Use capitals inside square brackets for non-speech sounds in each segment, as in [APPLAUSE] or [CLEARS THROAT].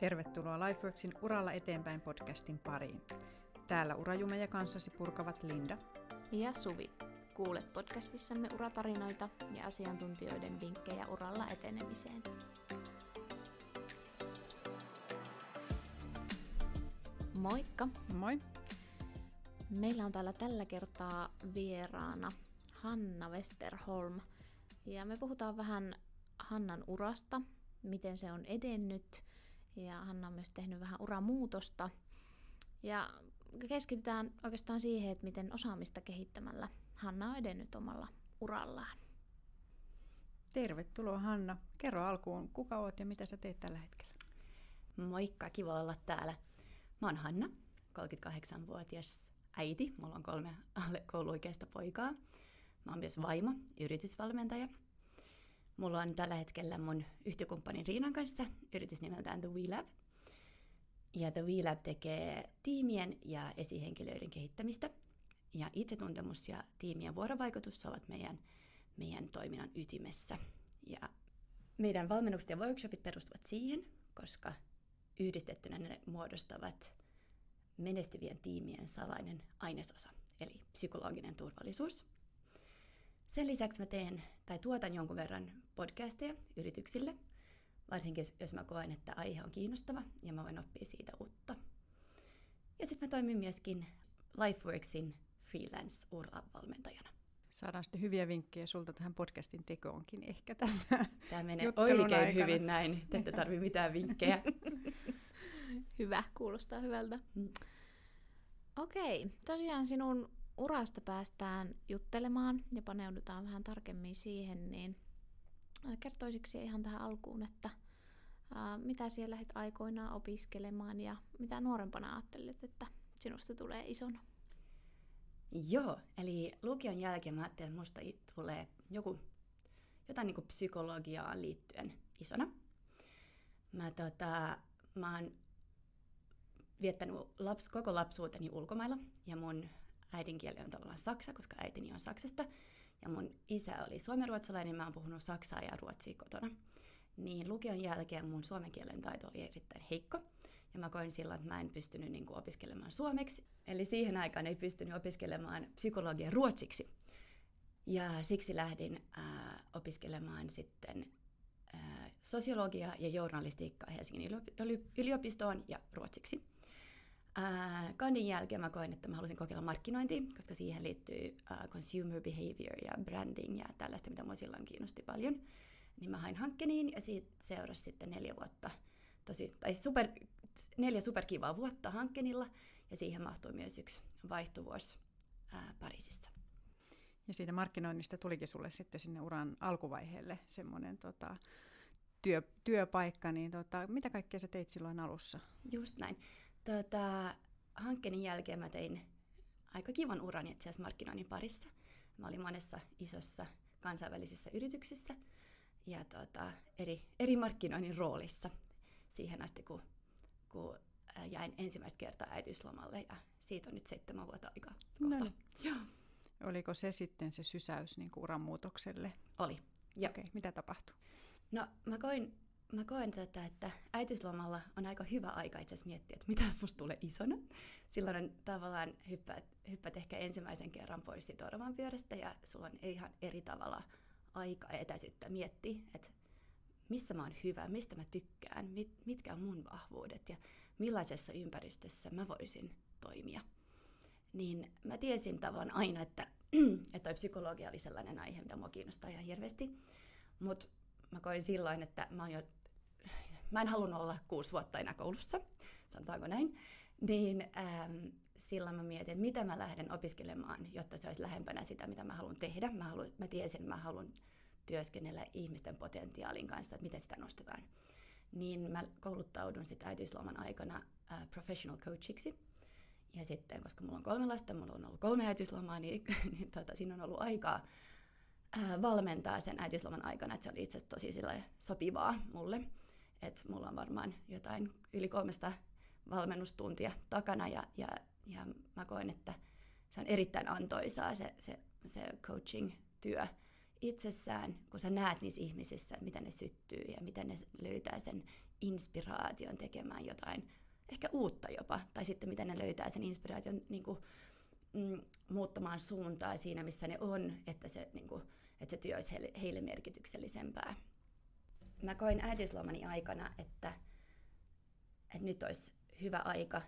Tervetuloa Lifeworksin Uralla eteenpäin podcastin pariin. Täällä urajumeja kanssasi purkavat Linda ja Suvi. Kuulet podcastissamme uratarinoita ja asiantuntijoiden vinkkejä uralla etenemiseen. Moikka! Moi! Meillä on täällä tällä kertaa vieraana Hanna Westerholm. Ja me puhutaan vähän Hannan urasta, miten se on edennyt. Ja Hanna on myös tehnyt vähän uramuutosta. Ja keskitytään oikeastaan siihen, että miten osaamista kehittämällä Hanna on edennyt omalla urallaan. Tervetuloa Hanna. Kerro alkuun, kuka oot ja mitä sä teet tällä hetkellä? Moikka, kiva olla täällä. Mä oon Hanna, 38-vuotias äiti. Mulla on kolme alle kouluikäistä poikaa. Mä oon myös vaimo, yritysvalmentaja. Mulla on tällä hetkellä mun yhtiökumppanin Riinan kanssa yritys nimeltään The WeLab. Ja The WeLab tekee tiimien ja esihenkilöiden kehittämistä. Ja itsetuntemus ja tiimien vuorovaikutus ovat meidän, meidän toiminnan ytimessä. Ja meidän valmennukset ja workshopit perustuvat siihen, koska yhdistettynä ne muodostavat menestyvien tiimien salainen ainesosa, eli psykologinen turvallisuus. Sen lisäksi mä teen tai tuotan jonkun verran podcasteja yrityksille, varsinkin jos mä koen, että aihe on kiinnostava ja mä voin oppia siitä uutta. Ja sitten mä toimin myöskin Lifeworksin freelance-uravalmentajana. Saadaan sitten hyviä vinkkejä sulta tähän podcastin tekoonkin ehkä tässä [LAUGHS] Tämä menee oikein aikana. hyvin näin, että ette tarvitse mitään vinkkejä. [LAUGHS] Hyvä, kuulostaa hyvältä. Mm. Okei, tosiaan sinun urasta päästään juttelemaan ja paneudutaan vähän tarkemmin siihen, niin kertoisiksi ihan tähän alkuun, että ää, mitä siellä lähdet aikoinaan opiskelemaan ja mitä nuorempana ajattelet, että sinusta tulee isona? Joo, eli lukion jälkeen mä ajattelin, että musta tulee joku, jotain niin kuin psykologiaan liittyen isona. Mä, tota, mä oon viettänyt laps, koko lapsuuteni ulkomailla ja mun äidinkieli on tavallaan saksa, koska äitini on Saksasta. Ja mun isä oli suomenruotsalainen, niin mä oon puhunut saksaa ja ruotsia kotona. Niin lukion jälkeen mun suomen kielen taito oli erittäin heikko. Ja mä koin silloin, että mä en pystynyt niin kuin, opiskelemaan suomeksi. Eli siihen aikaan ei pystynyt opiskelemaan psykologian ruotsiksi. Ja siksi lähdin äh, opiskelemaan sitten äh, sosiologiaa ja journalistiikkaa Helsingin yliopistoon ja ruotsiksi. Ää, kandin jälkeen mä koin, että mä halusin kokeilla markkinointia, koska siihen liittyy ää, consumer behavior ja branding ja tällaista, mitä mua silloin kiinnosti paljon. Niin mä hain hankkeniin ja siitä seurasi sitten neljä vuotta, tosi, tai super, neljä superkivaa vuotta hankkenilla ja siihen mahtui myös yksi vaihtuvuosi ää, Pariisissa. Ja siitä markkinoinnista tulikin sulle sitten sinne uran alkuvaiheelle semmoinen tota, työ, työpaikka, niin tota, mitä kaikkea sä teit silloin alussa? Just näin. Tota, hankkeeni jälkeen mä tein aika kivan uran itse asiassa markkinoinnin parissa. Mä olin monessa isossa kansainvälisissä yrityksissä ja tota, eri, eri markkinoinnin roolissa siihen asti, kun, kun jäin ensimmäistä kertaa äitiyslomalle ja siitä on nyt seitsemän vuotta aikaa kohta. No Joo. Oliko se sitten se sysäys niin uran muutokselle? Oli. Okei, okay, mitä tapahtui? No mä koin mä koen tätä, että äitiyslomalla on aika hyvä aika itse miettiä, että mitä musta tulee isona. Silloin on tavallaan hyppäät, hyppäät ehkä ensimmäisen kerran pois siitä oravan pyörästä ja sulla on ihan eri tavalla aika ja etäisyyttä miettiä, että missä mä oon hyvä, mistä mä tykkään, mit, mitkä on mun vahvuudet ja millaisessa ympäristössä mä voisin toimia. Niin mä tiesin tavallaan aina, että, [CLEARS THROAT] että toi psykologia oli sellainen aihe, mitä mua kiinnostaa ihan hirveästi. Mutta mä koin silloin, että mä, jo, mä en halunnut olla kuusi vuotta enää koulussa, sanotaanko näin, niin ähm, silloin mä mietin, että mitä mä lähden opiskelemaan, jotta se olisi lähempänä sitä, mitä mä haluan tehdä. Mä, haluan, mä tiesin, että mä haluan työskennellä ihmisten potentiaalin kanssa, että miten sitä nostetaan. Niin mä kouluttaudun sitten äitiysloman aikana äh, professional coachiksi. Ja sitten, koska mulla on kolme lasta, mulla on ollut kolme äitiyslomaa, niin, [LAUGHS] niin tota, siinä on ollut aikaa valmentaa sen äitiysloman aikana, että se oli itse tosi sopivaa mulle. Että mulla on varmaan jotain yli kolmesta valmennustuntia takana ja, ja, ja mä koen, että se on erittäin antoisaa se, se, se coaching-työ itsessään, kun sä näet niissä ihmisissä, että miten ne syttyy ja miten ne löytää sen inspiraation tekemään jotain, ehkä uutta jopa, tai sitten miten ne löytää sen inspiraation niin kuin, mm, muuttamaan suuntaa siinä, missä ne on, että se, niin kuin, että se työ olisi heille, heille merkityksellisempää. Mä koin äitiyslomani aikana, että, että nyt olisi hyvä aika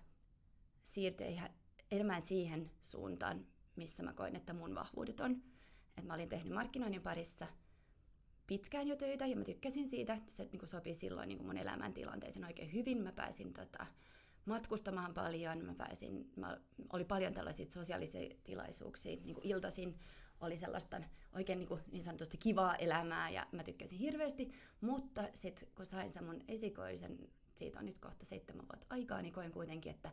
siirtyä ihan enemmän siihen suuntaan, missä mä koin, että mun vahvuudet on. Et mä olin tehnyt markkinoinnin parissa pitkään jo töitä ja mä tykkäsin siitä. Se niin kuin sopi silloin niin mun elämäntilanteeseen oikein hyvin. Mä pääsin tota, matkustamaan paljon, mä pääsin, mä, oli paljon tällaisia sosiaalisia tilaisuuksia, niin kuin iltaisin oli sellaista oikein niin, kuin, niin sanotusti kivaa elämää ja mä tykkäsin hirveästi, mutta sitten kun sain sen mun esikoisen, siitä on nyt kohta seitsemän vuotta aikaa, niin koin kuitenkin, että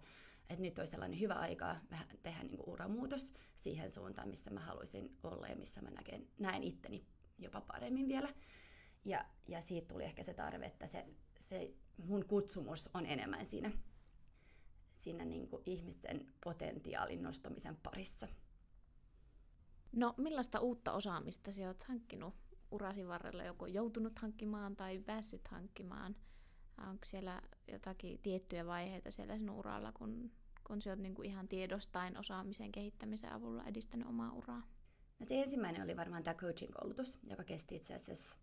että nyt olisi sellainen hyvä aika tehdä niin kuin uramuutos siihen suuntaan, missä mä haluaisin olla ja missä mä näken, näen itteni jopa paremmin vielä. Ja, ja siitä tuli ehkä se tarve, että se, se mun kutsumus on enemmän siinä, siinä niin kuin ihmisten potentiaalin nostamisen parissa. No millaista uutta osaamista sä oot hankkinut urasi varrella, joko joutunut hankkimaan tai päässyt hankkimaan? Onko siellä jotakin tiettyjä vaiheita siellä sinun uralla, kun, kun sinä olet niin kuin ihan tiedostain osaamisen kehittämisen avulla edistänyt omaa uraa? No se ensimmäinen oli varmaan tämä coaching-koulutus, joka kesti itse asiassa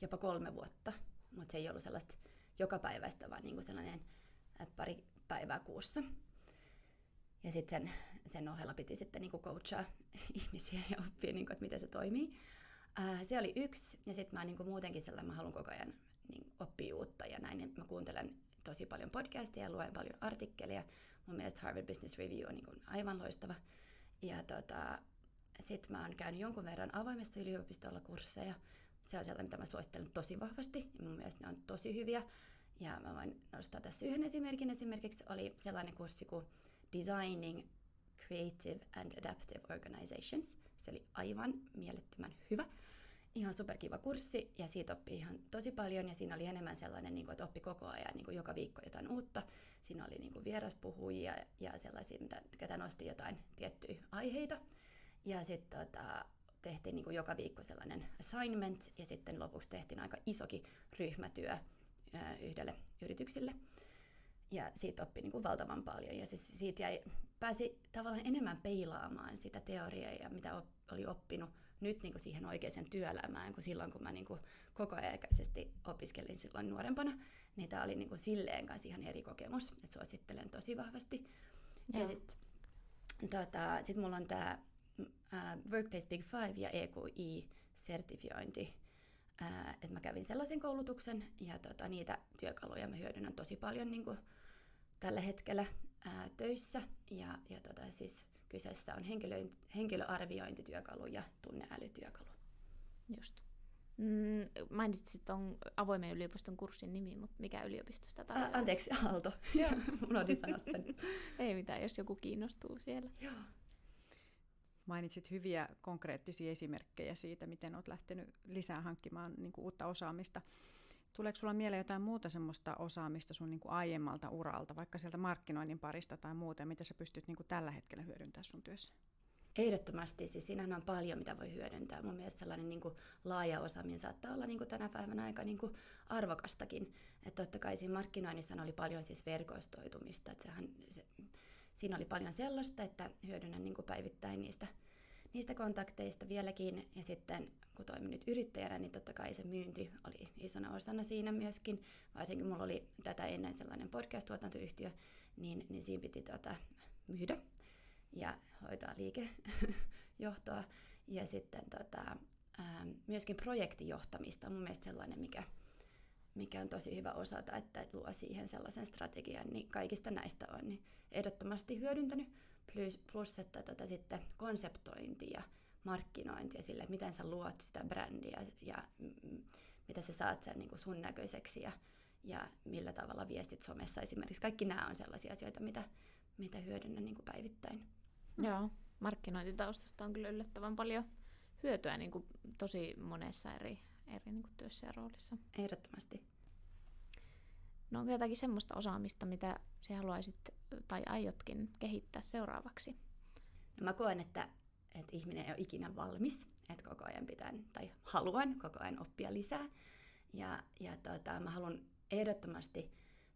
jopa kolme vuotta, mutta se ei ollut sellaista joka päivästä, vaan niin kuin sellainen pari päivää kuussa. Ja sitten sen, sen ohella piti sitten niin kuin coachaa [LAUGHS] ihmisiä ja oppia, niin kuin, että miten se toimii. Ää, se oli yksi, ja sitten mä niin kuin muutenkin sellainen, mä haluan koko ajan niin oppii uutta ja näin. Niin mä kuuntelen tosi paljon podcasteja ja luen paljon artikkeleja. Mun mielestä Harvard Business Review on niin kuin aivan loistava. Ja tota, sitten mä oon käynyt jonkun verran avoimessa yliopistolla kursseja. Se on sellainen, mitä mä suosittelen tosi vahvasti. Ja mun mielestä ne on tosi hyviä. Ja mä voin nostaa tässä yhden esimerkin. Esimerkiksi oli sellainen kurssi kuin Designing Creative and Adaptive Organizations. Se oli aivan mielettömän hyvä ihan superkiva kurssi ja siitä oppi ihan tosi paljon ja siinä oli enemmän sellainen, niin kuin, että oppi koko ajan niin kuin joka viikko jotain uutta. Siinä oli niin kuin vieraspuhujia ja sellaisia, mitä, ketä nosti jotain tiettyjä aiheita. Ja sitten tota, tehtiin niin kuin joka viikko sellainen assignment ja sitten lopuksi tehtiin aika isoki ryhmätyö yhdelle yritykselle. Ja siitä oppi niin kuin valtavan paljon ja siis siitä jäi, pääsi tavallaan enemmän peilaamaan sitä teoriaa ja mitä op, oli oppinut nyt niin kuin siihen oikeaan työelämään, kuin silloin kun mä niin kuin koko aikaisesti opiskelin silloin nuorempana, niin tämä oli niin kuin silleen kanssa ihan eri kokemus, että suosittelen tosi vahvasti. Joo. Ja sitten tota, sit mulla on tämä Workplace Big Five ja EQI-sertifiointi, että mä kävin sellaisen koulutuksen ja tota, niitä työkaluja mä hyödynnän tosi paljon niin kuin tällä hetkellä uh, töissä ja, ja tota, siis kyseessä on henkilö, henkilöarviointityökalu ja tunneälytyökalu. Just. Mm, mainitsit tuon avoimen yliopiston kurssin nimi, mutta mikä yliopisto sitä tarjoaa? Anteeksi, Aalto. Joo, [LAUGHS] unohdin sanoa sen. [LAUGHS] Ei mitään, jos joku kiinnostuu siellä. Joo. Mainitsit hyviä konkreettisia esimerkkejä siitä, miten olet lähtenyt lisää hankkimaan niin kuin uutta osaamista. Tuleeko sulla mieleen jotain muuta semmoista osaamista sun niin kuin aiemmalta uralta, vaikka sieltä markkinoinnin parista tai muuta, mitä sä pystyt niin kuin tällä hetkellä hyödyntämään sun työssä? Ehdottomasti, siis siinähän on paljon, mitä voi hyödyntää. Mun mielestä sellainen niin kuin laaja osaaminen saattaa olla niin kuin tänä päivänä aika niin kuin arvokastakin. Että totta kai siinä markkinoinnissa oli paljon siis verkostoitumista. Että sehän, se, siinä oli paljon sellaista, että hyödynnän niin kuin päivittäin niistä – niistä kontakteista vieläkin. Ja sitten kun toimin nyt yrittäjänä, niin totta kai se myynti oli isona osana siinä myöskin. Varsinkin mulla oli tätä ennen sellainen podcast-tuotantoyhtiö, niin, niin siinä piti tota, myydä ja hoitaa liikejohtoa. Ja sitten tota, myöskin projektijohtamista on mun mielestä sellainen, mikä, mikä on tosi hyvä osata, että luo siihen sellaisen strategian, niin kaikista näistä on niin ehdottomasti hyödyntänyt. Plus, plus että tota sitten konseptointi ja markkinointi ja sille, että miten sä luot sitä brändiä ja mm, mitä sä saat sen niin kuin sun näköiseksi ja, ja millä tavalla viestit somessa esimerkiksi. Kaikki nämä on sellaisia asioita, mitä, mitä hyödynnän niin kuin päivittäin. Joo, markkinointitaustasta on kyllä yllättävän paljon hyötyä niin kuin tosi monessa eri, eri niin kuin työssä ja roolissa. Ehdottomasti. No onko jotakin semmoista osaamista, mitä sä haluaisit tai aiotkin kehittää seuraavaksi? No mä koen, että, että ihminen ei ole ikinä valmis. että koko ajan pitää, tai haluan koko ajan oppia lisää. Ja, ja tota, mä haluan ehdottomasti,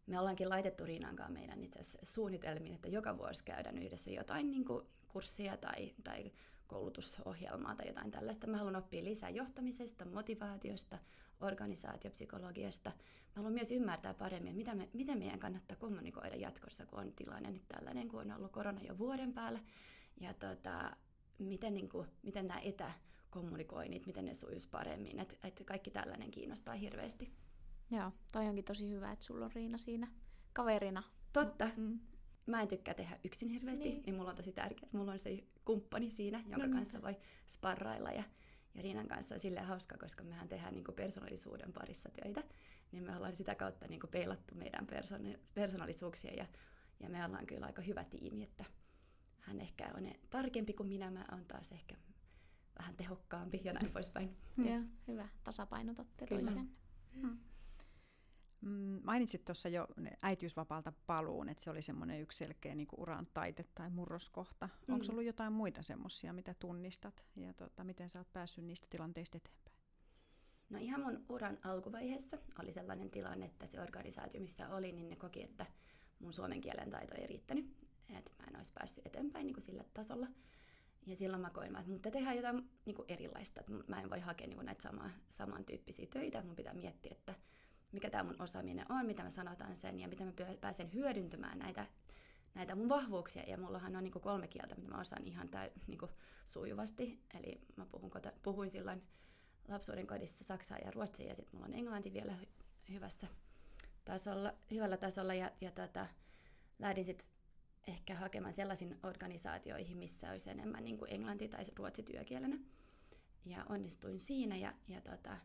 me ollaankin laitettu Riinankaan meidän itse asiassa suunnitelmiin, että joka vuosi käydään yhdessä jotain niin kuin kurssia tai, tai koulutusohjelmaa tai jotain tällaista. Mä haluan oppia lisää johtamisesta, motivaatiosta, organisaatiopsykologiasta. Mä haluan myös ymmärtää paremmin, mitä me, miten meidän kannattaa kommunikoida jatkossa, kun on tilanne nyt tällainen, kun on ollut korona jo vuoden päällä. Ja tota, miten, niin kuin, miten nämä etäkommunikoinnit, miten ne sujuisi paremmin. Että et kaikki tällainen kiinnostaa hirveästi. Joo, toi onkin tosi hyvä, että sulla on Riina siinä kaverina. Totta. Mm. Mä en tykkää tehdä yksin hirveästi, niin, niin mulla on tosi tärkeää, että mulla on se kumppani siinä, jonka no, kanssa voi sparrailla. Ja, ja Riinan kanssa on silleen hauska, koska mehän tehdään niin persoonallisuuden parissa töitä, niin me ollaan sitä kautta niin peilattu meidän persoon- persoonallisuuksia ja, ja me ollaan kyllä aika hyvä tiimi, että hän ehkä on tarkempi kuin minä, mä oon taas ehkä vähän tehokkaampi ja näin poispäin. Joo, hyvä. Tasapainotatte toisen. Hmm. Mm, mainitsit tuossa jo äitiysvapaalta paluun, että se oli semmoinen yksi selkeä niin kuin uran taite tai murroskohta. Mm. Onko ollut jotain muita semmoisia, mitä tunnistat ja tota, miten sä oot päässyt niistä tilanteista eteenpäin? No ihan mun uran alkuvaiheessa oli sellainen tilanne, että se organisaatio, missä oli, niin ne koki, että mun suomen kielen taito ei riittänyt. Että mä en olisi päässyt eteenpäin niin kuin sillä tasolla. Ja silloin mä koin, että mun pitää tehdä jotain niin kuin erilaista. Että mä en voi hakea niin kuin näitä sama, samantyyppisiä töitä. Mun pitää miettiä, että mikä tämä mun osaaminen on, mitä mä sanotaan sen ja miten mä pääsen hyödyntämään näitä, näitä mun vahvuuksia. Ja mullahan on niin kolme kieltä, mitä mä osaan ihan täy, niin sujuvasti. Eli mä puhun, kota, puhuin silloin lapsuuden kodissa saksaa ja ruotsia ja sitten mulla on englanti vielä hyvässä tasolla, hyvällä tasolla. Ja, ja tota, lähdin sitten ehkä hakemaan sellaisiin organisaatioihin, missä olisi enemmän niin kuin englanti- tai ruotsi työkielenä. Ja onnistuin siinä ja, ja tota,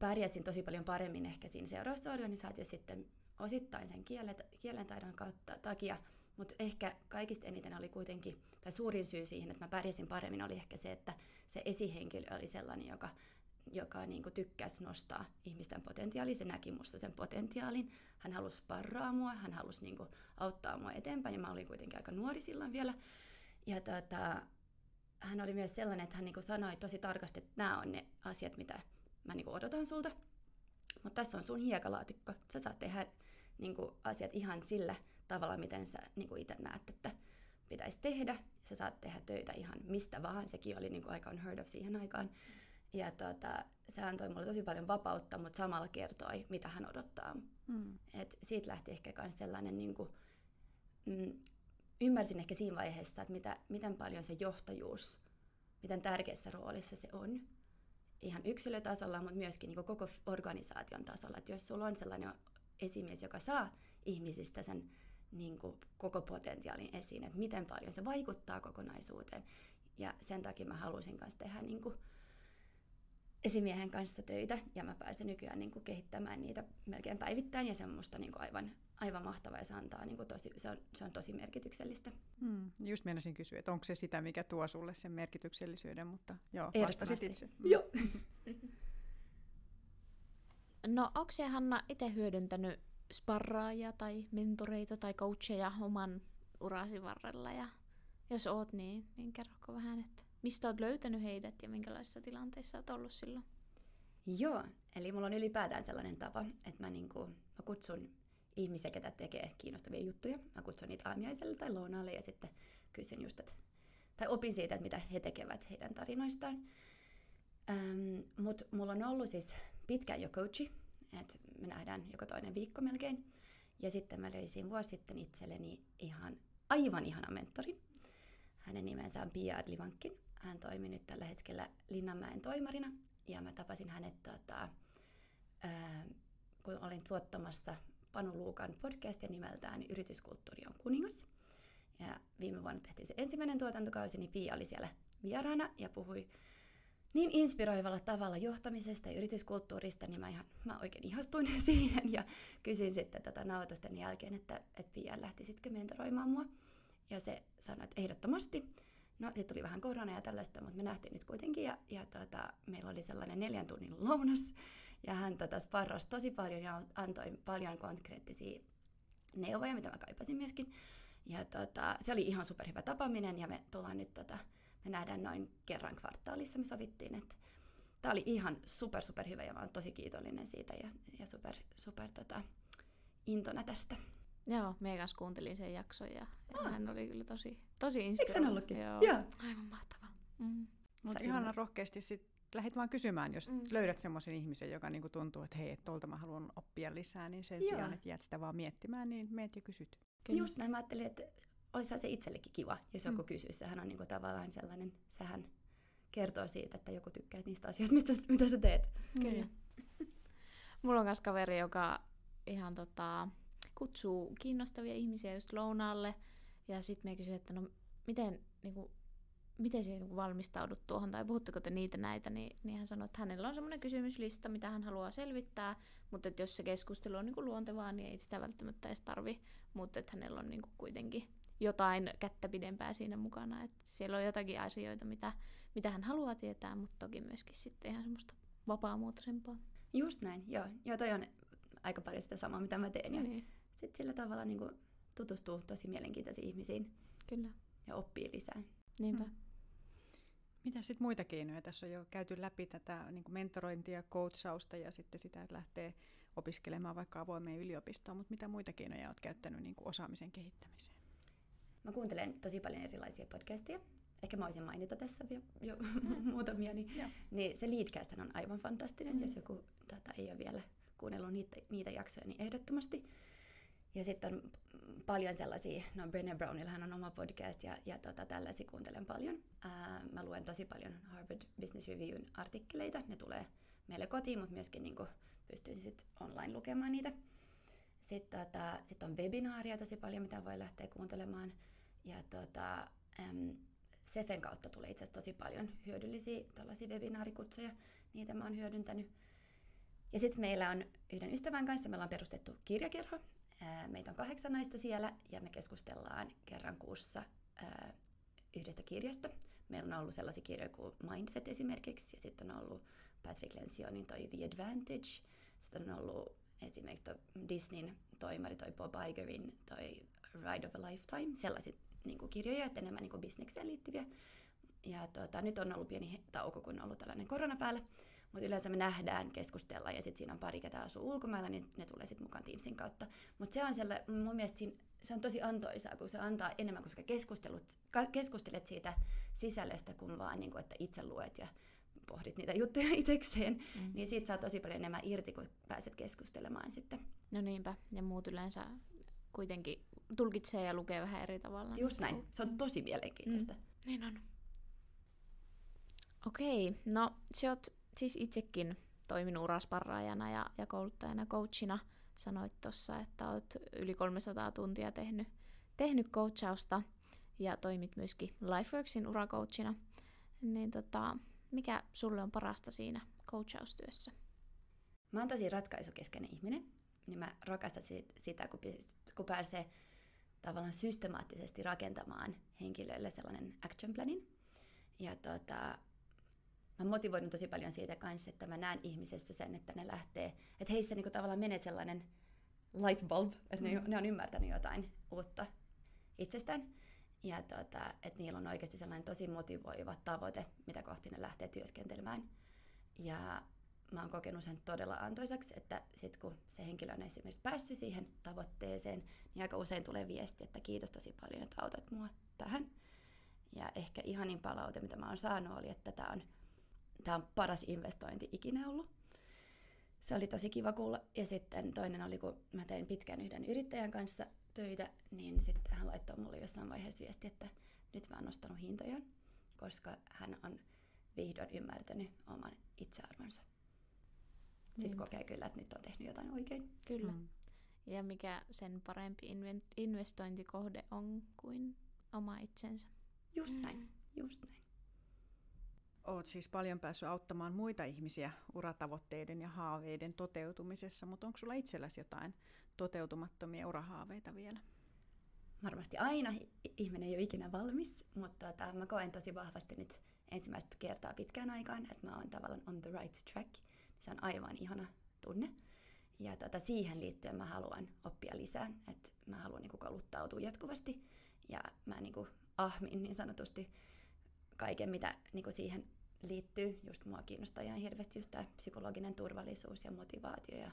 pärjäsin tosi paljon paremmin ehkä siinä seuraavassa organisaatiossa sitten osittain sen kielen, taidon kautta takia, mutta ehkä kaikista eniten oli kuitenkin, tai suurin syy siihen, että mä pärjäsin paremmin, oli ehkä se, että se esihenkilö oli sellainen, joka, joka niin kuin tykkäsi nostaa ihmisten potentiaalia. Se näki musta sen potentiaalin. Hän halusi parraa mua, hän halusi niin kuin auttaa mua eteenpäin, ja mä olin kuitenkin aika nuori silloin vielä. Ja tota, hän oli myös sellainen, että hän niin kuin sanoi tosi tarkasti, että nämä on ne asiat, mitä mä niin odotan sulta. Mutta tässä on sun hiekalaatikko. Sä saat tehdä niin kuin, asiat ihan sillä tavalla, miten sä niin itse näet, että pitäisi tehdä. Sä saat tehdä töitä ihan mistä vaan. Sekin oli niin kuin, aika unheard of siihen aikaan. Ja tota, se antoi mulle tosi paljon vapautta, mutta samalla kertoi, mitä hän odottaa. Mm. Et siitä lähti ehkä myös sellainen, niin kuin, mm, ymmärsin ehkä siinä vaiheessa, että mitä, miten paljon se johtajuus, miten tärkeässä roolissa se on ihan yksilötasolla, mutta myöskin niin koko organisaation tasolla. Että jos sulla on sellainen esimies, joka saa ihmisistä sen niin kuin koko potentiaalin esiin, että miten paljon se vaikuttaa kokonaisuuteen. Ja sen takia mä halusin kanssa tehdä niin kuin esimiehen kanssa töitä, ja mä pääsen nykyään niin kuin kehittämään niitä melkein päivittäin, ja se on musta niin kuin aivan aivan mahtava ja se antaa niin kuin tosi, se on, se on tosi merkityksellistä. Hmm, just meinasin kysyä, että onko se sitä, mikä tuo sulle sen merkityksellisyyden, mutta joo, vastasit itse. Joo. [LAUGHS] no onko se Hanna itse hyödyntänyt sparraajia tai mentoreita tai coacheja oman urasi varrella ja jos oot, niin, niin kerroko vähän, että mistä oot löytänyt heidät ja minkälaisissa tilanteissa oot ollut silloin? Joo, eli mulla on ylipäätään sellainen tapa, että mä, niinku, mä kutsun ihmisiä, ketä tekee kiinnostavia juttuja. Mä kutsun niitä aamiaiselle tai lounaalle ja sitten kysyn just, että, tai opin siitä, että mitä he tekevät heidän tarinoistaan. Ähm, Mutta mulla on ollut siis pitkään jo coachi, että me nähdään joka toinen viikko melkein. Ja sitten mä löysin vuosi sitten itselleni ihan aivan ihana mentori. Hänen nimensä on Pia Adlivankin. Hän toimii nyt tällä hetkellä Linnanmäen toimarina ja mä tapasin hänet tota, ää, kun olin tuottamassa Panu Luukan podcastia nimeltään Yrityskulttuuri on kuningas. Ja viime vuonna tehtiin se ensimmäinen tuotantokausi, niin Pia oli siellä vieraana ja puhui niin inspiroivalla tavalla johtamisesta ja yrityskulttuurista, niin mä, ihan, mä oikein ihastuin [LAUGHS] siihen ja kysyin sitten tätä nautusten jälkeen, että, että Pia lähtisitkö mentoroimaan mua. Ja se sanoi, että ehdottomasti. No sitten tuli vähän korona ja tällaista, mutta me nähtiin nyt kuitenkin ja, ja tota, meillä oli sellainen neljän tunnin lounas ja hän tota sparrasi tosi paljon ja antoi paljon konkreettisia neuvoja, mitä mä kaipasin myöskin. Ja tota, se oli ihan superhyvä tapaaminen ja me tullaan nyt tota, me nähdään noin kerran kvartaalissa. Me sovittiin, että tämä oli ihan super, super hyvä ja mä oon tosi kiitollinen siitä ja, ja super, super tota, intona tästä. Joo, me kanssa kuuntelin sen jakson ja, ja hän oli kyllä tosi, tosi Eikö sen inspiroiva. ollutkin? Joo. Joo. Aivan mahtava. Mm. Mutta ihana rohkeasti sit lähdet vaan kysymään, jos Mm. löydät semmoisen ihmisen, joka niinku tuntuu, että hei, tolta mä haluan oppia lisää, niin sen Joo. sijaan, että jäät sitä vaan miettimään, niin meet ja kysyt. Kyllä. Just näin, mä ajattelin, että olisihan se itsellekin kiva, jos joku Mm. kysyisi. Sehän on niinku tavallaan sellainen, sehän kertoo siitä, että joku tykkää niistä asioista, mistä, sä- mitä sä teet. Kyllä. Niin. [LAUGHS] Mulla on myös kaveri, joka ihan tota, kutsuu kiinnostavia ihmisiä just lounaalle. Ja sitten me kysyin, että no miten, niinku, miten se niinku valmistaudut tuohon, tai puhutteko te niitä näitä, niin, niin hän sanoi, että hänellä on semmoinen kysymyslista, mitä hän haluaa selvittää, mutta että jos se keskustelu on niinku luontevaa, niin ei sitä välttämättä edes tarvi, mutta että hänellä on niinku kuitenkin jotain kättä pidempää siinä mukana, että siellä on jotakin asioita, mitä, mitä hän haluaa tietää, mutta toki myöskin sitten ihan semmoista vapaamuotoisempaa. Just näin, joo. Joo, toi on aika paljon sitä samaa, mitä mä teen. Ja Niin, sitten sillä tavalla niinku tutustuu tosi mielenkiintoisiin ihmisiin kyllä. ja oppii lisää. Niinpä. Mm. Mitä sitten muita keinoja? Tässä on jo käyty läpi tätä niin mentorointia, coachausta ja sitten sitä, että lähtee opiskelemaan vaikka avoimeen yliopistoon, mutta mitä muita keinoja olet käyttänyt niin osaamisen kehittämiseen? Mä kuuntelen tosi paljon erilaisia podcasteja. Ehkä mä voisin mainita tässä jo, jo [LAUGHS] muutamia. Niin, niin se Leadcast on aivan fantastinen. Mm. Jos joku tota, ei ole vielä kuunnellut niitä, niitä jaksoja, niin ehdottomasti. Ja sitten on paljon sellaisia, no Brené Brownillahan on oma podcast ja, ja tota, tällaisia kuuntelen paljon. Ää, mä luen tosi paljon Harvard Business Reviewn artikkeleita. Ne tulee meille kotiin, mutta myöskin niin pystyisin sit online lukemaan niitä. Sitten tota, sit on webinaaria tosi paljon, mitä voi lähteä kuuntelemaan. Ja tota, äm, Sefen kautta tulee itse asiassa tosi paljon hyödyllisiä tällaisia webinaarikutsuja. Niitä mä oon hyödyntänyt. Ja sitten meillä on yhden ystävän kanssa, me ollaan perustettu kirjakerho. Meitä on kahdeksan naista siellä ja me keskustellaan kerran kuussa yhdestä kirjasta. Meillä on ollut sellaisia kirjoja kuin Mindset esimerkiksi ja sitten on ollut Patrick Lencioni toi The Advantage. Sitten on ollut esimerkiksi toi Disneyn toimari, toi Bob Igerin, toi Ride of a Lifetime, sellaisia niin kuin kirjoja, että enemmän niin kuin bisnekseen liittyviä. Ja tota, nyt on ollut pieni tauko, kun on ollut tällainen korona päällä. Mutta yleensä me nähdään, keskustellaan ja sitten siinä on pari, ketä asuu ulkomailla, niin ne tulee sitten mukaan Teamsin kautta. Mutta se on selle, mun mielestä siinä, se on tosi antoisaa, kun se antaa enemmän, koska keskustelut, keskustelet siitä sisällöstä, kun vaan niin kuin, että itse luet ja pohdit niitä juttuja [LAUGHS] itsekseen. Mm. Niin siitä saa tosi paljon enemmän irti, kun pääset keskustelemaan sitten. No niinpä, ja muut yleensä kuitenkin tulkitsee ja lukee vähän eri tavalla. Just näin. Se on tosi mielenkiintoista. Mm. Niin on. Okei, no sä oot siis itsekin toiminut urasparraajana ja, ja kouluttajana, coachina. Sanoit tuossa, että oot yli 300 tuntia tehnyt, tehnyt coachausta ja toimit myöskin Lifeworksin uracoachina. Niin tota, mikä sulle on parasta siinä coachaustyössä? Mä oon tosi ratkaisukeskeinen ihminen, niin mä rakastan sit- sitä, kun, kun pääsee tavallaan systemaattisesti rakentamaan henkilöille sellainen action planin. Ja tota, mä motivoidun tosi paljon siitä kanssa, että mä näen ihmisessä sen, että ne lähtee, että heissä niinku tavallaan menee sellainen light bulb, että ne, Mm. ne on ymmärtänyt jotain uutta itsestään. Ja tota, että niillä on oikeasti sellainen tosi motivoiva tavoite, mitä kohti ne lähtee työskentelemään. Ja mä oon kokenut sen todella antoisaksi, että sit kun se henkilö on esimerkiksi päässyt siihen tavoitteeseen, niin aika usein tulee viesti, että kiitos tosi paljon, että autat mua tähän. Ja ehkä ihanin palaute, mitä mä oon saanut, oli, että tämä on, tää on paras investointi ikinä ollut. Se oli tosi kiva kuulla. Ja sitten toinen oli, kun mä tein pitkään yhden yrittäjän kanssa töitä, niin sitten hän laittoi mulle jossain vaiheessa viesti, että nyt mä oon nostanut hintoja, koska hän on vihdoin ymmärtänyt oman itsearvonsa. Sitten Niinpä. kokee kyllä, että nyt on tehnyt jotain oikein. Kyllä. Mm. Ja mikä sen parempi investointikohde on kuin oma itsensä. Just näin, just näin. Olet siis paljon päässyt auttamaan muita ihmisiä uratavoitteiden ja haaveiden toteutumisessa, mutta onko sulla itselläsi jotain toteutumattomia urahaaveita vielä? Varmasti aina ihminen ei ole ikinä valmis, mutta tota, mä koen tosi vahvasti nyt ensimmäistä kertaa pitkään aikaan, että mä oon tavallaan on the right track. Se on aivan ihana tunne. Ja tota, siihen liittyen mä haluan oppia lisää, että mä haluan niin kouluttautua jatkuvasti ja mä niin ahmin niin sanotusti kaiken, mitä niin kuin siihen liittyy. Just mua kiinnostaa ihan hirveästi just tämä psykologinen turvallisuus ja motivaatio ja,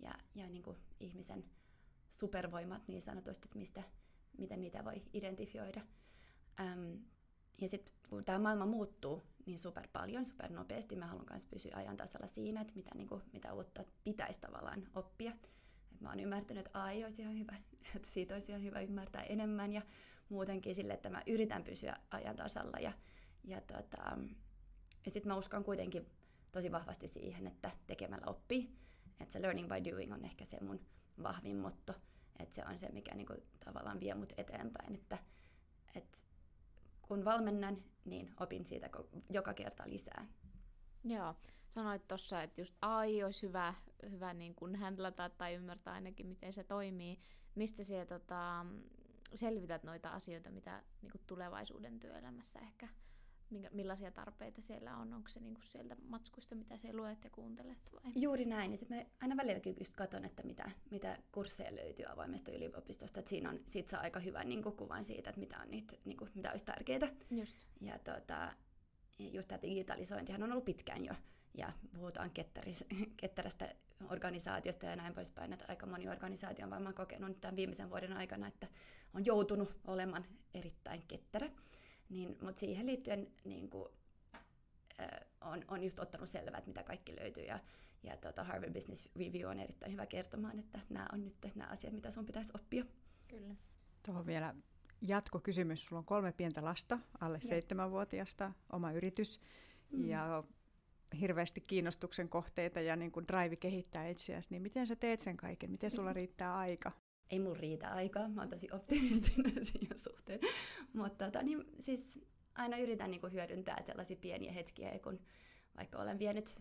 ja, ja niin kuin ihmisen supervoimat niin sanotusti, että mistä, miten niitä voi identifioida. Ähm, ja sitten kun tämä maailma muuttuu niin super paljon, super nopeasti, mä haluan myös pysyä ajan tasalla siinä, että mitä, niin kuin, mitä uutta pitäisi tavallaan oppia. Et mä oon ymmärtänyt, että AI olisi ihan hyvä, [LAUGHS] että siitä olisi ihan hyvä ymmärtää enemmän ja muutenkin sille, että mä yritän pysyä ajan tasalla. Ja, ja, tota, ja sitten mä uskon kuitenkin tosi vahvasti siihen, että tekemällä oppii. Että se learning by doing on ehkä se mun vahvin motto. Että se on se, mikä niinku tavallaan vie mut eteenpäin. Että, että kun valmennan, niin opin siitä joka kerta lisää. Joo, sanoit tuossa, että just AI olisi hyvä, hyvä niin kuin handlata tai ymmärtää ainakin, miten se toimii. Mistä siellä tota, selvität noita asioita, mitä niin kuin tulevaisuuden työelämässä ehkä, minkä, millaisia tarpeita siellä on? Onko se niin kuin sieltä matskuista, mitä siellä luet ja kuuntelet? Vai? Juuri näin. Ja mä aina välillä just katson, että mitä, mitä kursseja löytyy avoimesta yliopistosta. Että siinä on sit saa aika hyvän niin kuin, kuvan siitä, että mitä, on niitä, niin kuin, mitä olisi tärkeää. Just. Ja tota, just tämä digitalisointihan on ollut pitkään jo ja puhutaan ketteris, [LAUGHS] ketterästä organisaatiosta ja näin poispäin, että aika moni organisaatio on varmaan kokenut tämän viimeisen vuoden aikana, että on joutunut olemaan erittäin ketterä. Niin, mutta siihen liittyen niin kuin, äh, on, on just ottanut selvää, että mitä kaikki löytyy ja, ja tota Harvard Business Review on erittäin hyvä kertomaan, että nämä on nyt nämä asiat, mitä sun pitäisi oppia. Kyllä. Tuohon vielä jatkokysymys. Sulla on kolme pientä lasta, alle seitsemänvuotiasta, oma yritys. Mm. Ja hirveästi kiinnostuksen kohteita ja niin kuin drive kehittää itseäsi, niin miten sä teet sen kaiken? Miten sulla [LAUGHS] riittää aika? Ei mun riitä aikaa, mä oon tosi optimistinen [LAUGHS] siinä suhteen. Mutta tota, niin, siis aina yritän niin kuin hyödyntää sellaisia pieniä hetkiä, kun vaikka olen vienyt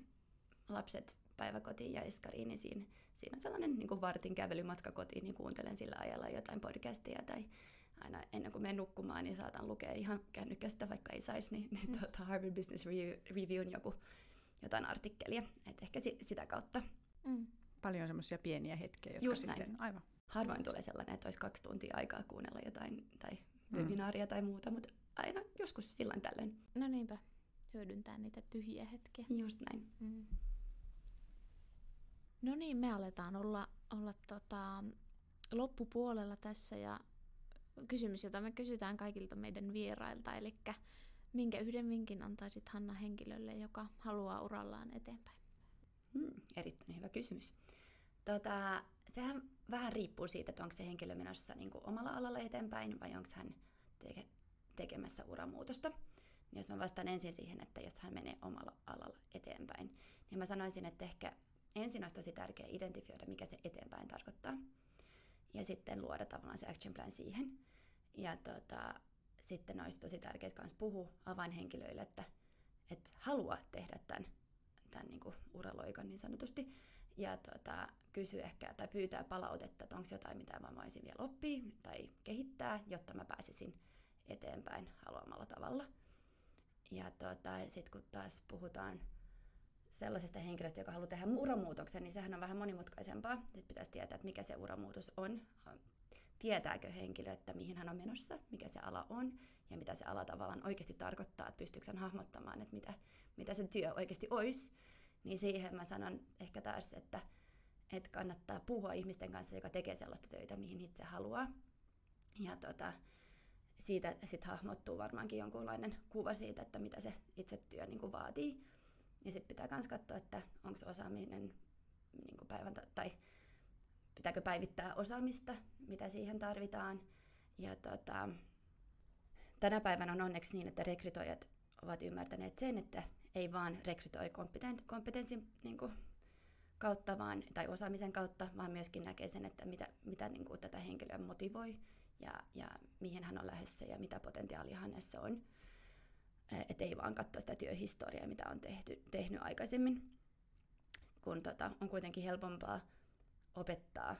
lapset päiväkotiin ja eskariin, niin siinä, siinä on sellainen niin kuin vartin kävelymatka kotiin, niin kuuntelen sillä ajalla jotain podcastia tai aina ennen kuin menen nukkumaan, niin saatan lukea ihan kännykästä, vaikka ei saisi, niin, niin mm. tuota Harvard Business Review, joku jotain artikkelia. Et ehkä si- sitä kautta. Mm. Paljon semmoisia pieniä hetkiä, jotka Just sitten... Näin. Aivan. Harvoin tulee sellainen, että olisi kaksi tuntia aikaa kuunnella jotain tai mm. webinaaria tai muuta, mutta aina joskus silloin tällöin. No niinpä, hyödyntää niitä tyhjiä hetkiä. Just näin. Mm. No niin, me aletaan olla, olla tota, loppupuolella tässä ja kysymys, jota me kysytään kaikilta meidän vierailta, eli Minkä yhden vinkin antaisit Hanna henkilölle, joka haluaa urallaan eteenpäin? Hmm, erittäin hyvä kysymys. Tota, sehän vähän riippuu siitä, että onko se henkilö menossa niin kuin omalla alalla eteenpäin vai onko hän teke, tekemässä uramuutosta. Niin jos mä vastaan ensin siihen, että jos hän menee omalla alalla eteenpäin, niin mä sanoisin, että ehkä ensin olisi tosi tärkeää identifioida, mikä se eteenpäin tarkoittaa. Ja sitten luoda tavallaan se action plan siihen. Ja tota, sitten olisi tosi tärkeää myös puhua avainhenkilöille, että, että haluaa tehdä tämän, tämän niin kuin uraloikan niin sanotusti. Ja tuota, kysyä ehkä tai pyytää palautetta, että onko jotain, mitä mä voisin vielä oppia tai kehittää, jotta mä pääsisin eteenpäin haluamalla tavalla. Ja tuota, sitten kun taas puhutaan sellaisesta henkilöstä, joka haluaa tehdä uramuutoksen, niin sehän on vähän monimutkaisempaa. Sitten pitäisi tietää, että mikä se uramuutos on tietääkö henkilö, että mihin hän on menossa, mikä se ala on ja mitä se ala tavallaan oikeasti tarkoittaa, että pystyykö hän hahmottamaan, että mitä, mitä se työ oikeasti olisi, niin siihen mä sanon ehkä taas, että, että kannattaa puhua ihmisten kanssa, joka tekee sellaista töitä, mihin itse haluaa. Ja tota, siitä sitten hahmottuu varmaankin jonkunlainen kuva siitä, että mitä se itse työ niin kuin vaatii. Ja sitten pitää myös katsoa, että onko se osaaminen niin kuin päivän tai pitääkö päivittää osaamista, mitä siihen tarvitaan. Ja tota, tänä päivänä on onneksi niin, että rekrytoijat ovat ymmärtäneet sen, että ei vaan rekrytoi kompeten, kompetenssin niin kuin, kautta vaan, tai osaamisen kautta, vaan myöskin näkee sen, että mitä, mitä niin kuin, tätä henkilöä motivoi ja, ja mihin hän on lähdössä ja mitä potentiaalia hänessä on. Että ei vaan katso sitä työhistoriaa, mitä on tehty, tehnyt aikaisemmin, kun tota, on kuitenkin helpompaa opettaa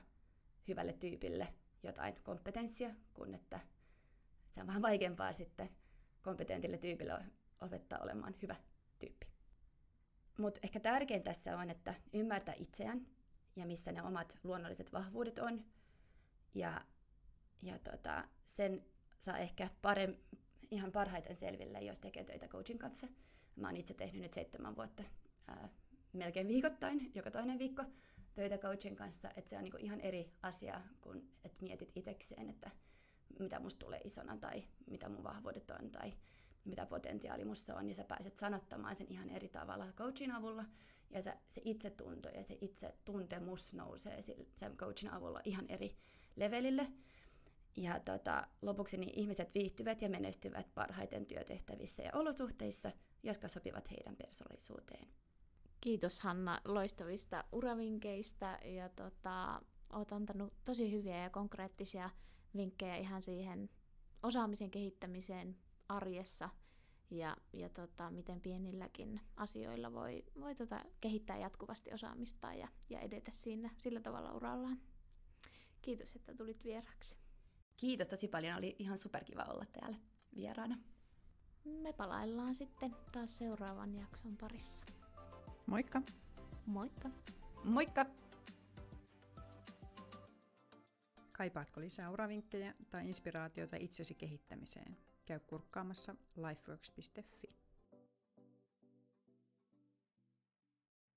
hyvälle tyypille jotain kompetenssia, kun että se on vähän vaikeampaa sitten kompetentille tyypille opettaa olemaan hyvä tyyppi. Mutta ehkä tärkein tässä on, että ymmärtää itseään ja missä ne omat luonnolliset vahvuudet on. Ja, ja tota, sen saa ehkä paremmin, ihan parhaiten selville, jos tekee töitä coachin kanssa. Mä oon itse tehnyt nyt seitsemän vuotta ää, melkein viikoittain, joka toinen viikko töitä coachin kanssa, että se on niinku ihan eri asia kuin että mietit itsekseen, että mitä musta tulee isona tai mitä mun vahvuudet on tai mitä potentiaali musta on, ja sä pääset sanottamaan sen ihan eri tavalla coachin avulla, ja se, se itsetunto ja se itse tuntemus nousee sen coachin avulla ihan eri levelille. Ja tota, lopuksi niin ihmiset viihtyvät ja menestyvät parhaiten työtehtävissä ja olosuhteissa, jotka sopivat heidän persoonallisuuteen. Kiitos Hanna loistavista uravinkkeistä ja tota, oot antanut tosi hyviä ja konkreettisia vinkkejä ihan siihen osaamisen kehittämiseen arjessa ja, ja tota, miten pienilläkin asioilla voi, voi tota, kehittää jatkuvasti osaamista ja, ja edetä siinä sillä tavalla urallaan. Kiitos, että tulit vieraksi. Kiitos tosi paljon, oli ihan superkiva olla täällä vieraana. Me palaillaan sitten taas seuraavan jakson parissa. Moikka! Moikka! Moikka! Kaipaatko lisää uravinkkejä tai inspiraatiota itsesi kehittämiseen? Käy kurkkaamassa lifeworks.fi.